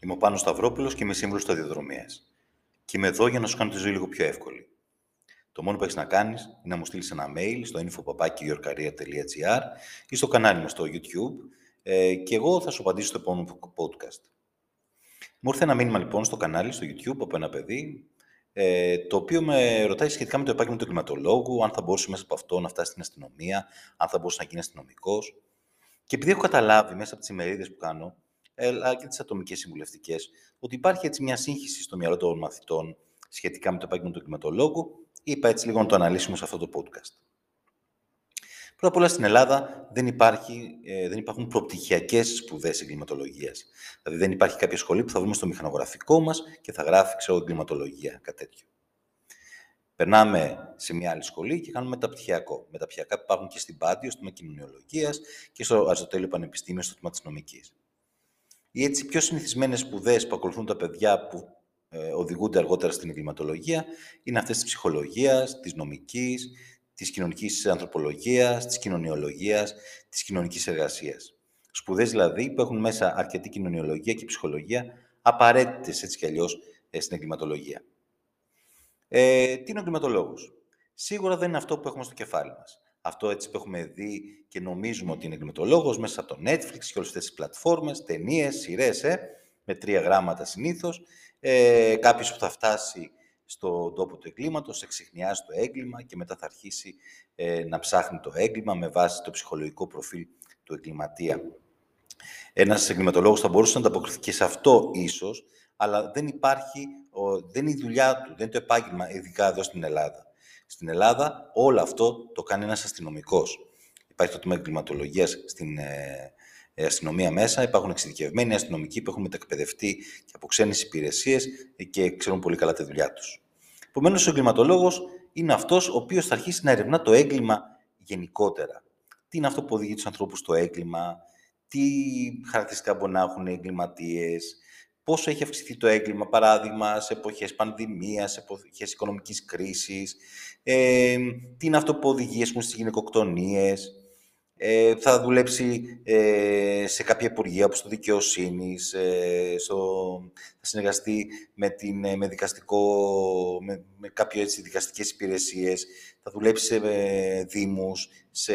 Είμαι ο Πάνος Σταυρόπουλος και είμαι σύμβουλος σταδιοδρομίας. Και είμαι εδώ για να σου κάνω τη ζωή λίγο πιο εύκολη. Το μόνο που έχεις να κάνεις είναι να μου στείλεις ένα mail στο info.yourcareer.gr ή στο κανάλι μου στο YouTube ε, και εγώ θα σου απαντήσω στο επόμενο podcast. Μου ήρθε ένα μήνυμα λοιπόν στο κανάλι, στο YouTube, από ένα παιδί, ε, το οποίο με ρωτάει σχετικά με το επάγγελμα του κλιματολόγου, αν θα μπορούσε μέσα από αυτό να φτάσει στην αστυνομία, αν θα μπορούσε να γίνει αστυνομικός. Και επειδή έχω καταλάβει μέσα από τις ημερίδες που κάνω, αλλά και τις ατομικές συμβουλευτικές, ότι υπάρχει έτσι μια σύγχυση στο μυαλό των μαθητών σχετικά με το επάγγελμα του κλιματολόγου, είπα έτσι λίγο να το αναλύσουμε σε αυτό το podcast. Πρώτα απ' όλα στην Ελλάδα δεν, υπάρχει, ε, δεν υπάρχουν προπτυχιακές σπουδές εγκληματολογίας. Δηλαδή δεν υπάρχει κάποια σχολή που θα βρούμε στο μηχανογραφικό μας και θα γράφει, ξέρω, εγκληματολογία, κάτι τέτοιο. Περνάμε σε μια άλλη σχολή και κάνουμε μεταπτυχιακό. Μεταπτυχιακά που υπάρχουν και στην Πάντιο, στο τμήμα κοινωνιολογίας και στο Αριστοτέλειο Πανεπιστήμιο, στο τμήμα της νομικής. Οι έτσι πιο συνηθισμένες σπουδές που ακολουθούν τα παιδιά που ε, οδηγούνται αργότερα στην εγκληματολογία είναι αυτές της ψυχολογίας, της νομικής, της κοινωνικής ανθρωπολογίας, της κοινωνιολογίας, της κοινωνικής εργασίας. Σπουδές δηλαδή που έχουν μέσα αρκετή κοινωνιολογία και ψυχολογία απαραίτητες έτσι κι αλλιώς ε, στην εγκληματολογία. Ε, τι είναι ο εγκληματολόγος; Σίγουρα δεν είναι αυτό που έχουμε στο κεφάλι μας. Αυτό έτσι που έχουμε δει και νομίζουμε ότι είναι εγκληματολόγο μέσα από το Netflix και όλες αυτές τις πλατφόρμες, ταινίες, σειρές, ε, με τρία γράμματα συνήθως. Ε, Κάποιος που θα φτάσει στον τόπο του εγκλήματος, εξηχνιάζει το έγκλημα και μετά θα αρχίσει ε, να ψάχνει το έγκλημα με βάση το ψυχολογικό προφίλ του εγκληματία. Ένας εγκληματολόγος θα μπορούσε να ανταποκριθεί και σε αυτό ίσως, αλλά δεν υπάρχει, δεν είναι η δουλειά του, δεν είναι το επάγγελμα, ειδικά εδώ στην Ελλάδα. Στην Ελλάδα όλο αυτό το κάνει ένας αστυνομικός. Υπάρχει το τμήμα εγκληματολογίας στην ε, ε, αστυνομία μέσα, υπάρχουν εξειδικευμένοι αστυνομικοί που έχουν μετακπαιδευτεί και από ξένες υπηρεσίες και ξέρουν πολύ καλά τη δουλειά τους. Επομένως, ο εγκληματολόγος είναι αυτός ο οποίος θα αρχίσει να ερευνά το έγκλημα γενικότερα. Τι είναι αυτό που οδηγεί τους ανθρώπους στο έγκλημα, τι χαρακτηριστικά μπορεί να έχουν οι εγκληματίες, πόσο έχει αυξηθεί το έγκλημα, παράδειγμα, σε εποχές πανδημίας, σε εποχές οικονομικής κρίσης, ε, τι είναι αυτό που οδηγεί στις γυναικοκτονίες, ε, θα δουλέψει ε, σε κάποια υπουργεία όπως το δικαιοσύνης, ε, στο, θα συνεργαστεί με, την, ε, με, δικαστικό, με, με κάποιο έτσι δικαστικές υπηρεσίες, θα δουλέψει σε ε, δήμους, σε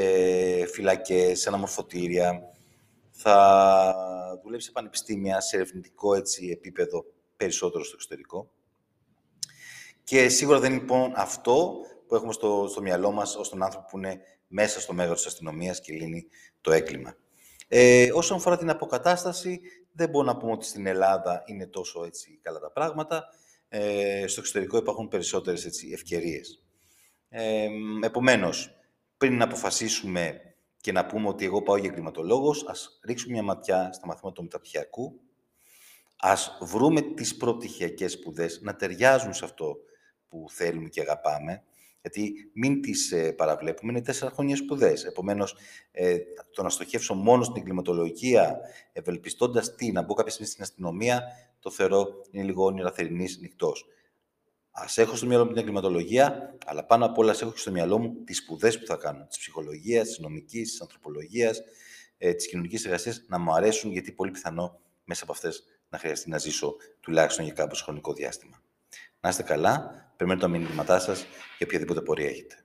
φυλακές, σε αναμορφωτήρια, θα δουλέψει σε πανεπιστήμια, σε ερευνητικό έτσι, επίπεδο περισσότερο στο εξωτερικό. Και σίγουρα δεν είναι λοιπόν αυτό που έχουμε στο, στο μυαλό μας ως τον άνθρωπο που είναι μέσα στο μέγαρο της αστυνομίας και λύνει το έγκλημα. Ε, όσον αφορά την αποκατάσταση, δεν μπορώ να πούμε ότι στην Ελλάδα είναι τόσο έτσι καλά τα πράγματα. Ε, στο εξωτερικό υπάρχουν περισσότερες έτσι, ευκαιρίες. Ε, επομένως, πριν να αποφασίσουμε και να πούμε ότι εγώ πάω για εγκληματολόγος, ας ρίξουμε μια ματιά στα μαθήματα του μεταπτυχιακού, ας βρούμε τις προπτυχιακές σπουδές να ταιριάζουν σε αυτό που θέλουμε και αγαπάμε, γιατί μην τις ε, παραβλέπουμε, είναι τέσσερα χρόνια σπουδές. Επομένως, ε, το να στοχεύσω μόνο στην εγκληματολογία, ευελπιστώντας τι, να μπω κάποια στιγμή στην αστυνομία, το θεωρώ είναι λίγο όνειρα θερινής νυχτός. Α έχω στο μυαλό μου την εγκληματολογία, αλλά πάνω απ' όλα έχω και στο μυαλό μου τις σπουδές που θα κάνω. Της ψυχολογίας, της νομικής, της ανθρωπολογίας, ε, της κοινωνικής εργασίας να μου αρέσουν, γιατί πολύ πιθανό μέσα από αυτές να χρειαστεί να ζήσω τουλάχιστον για κάποιο χρονικό διάστημα. Να είστε καλά, περιμένω τα μηνύματά σας για οποιαδήποτε πορεία έχετε.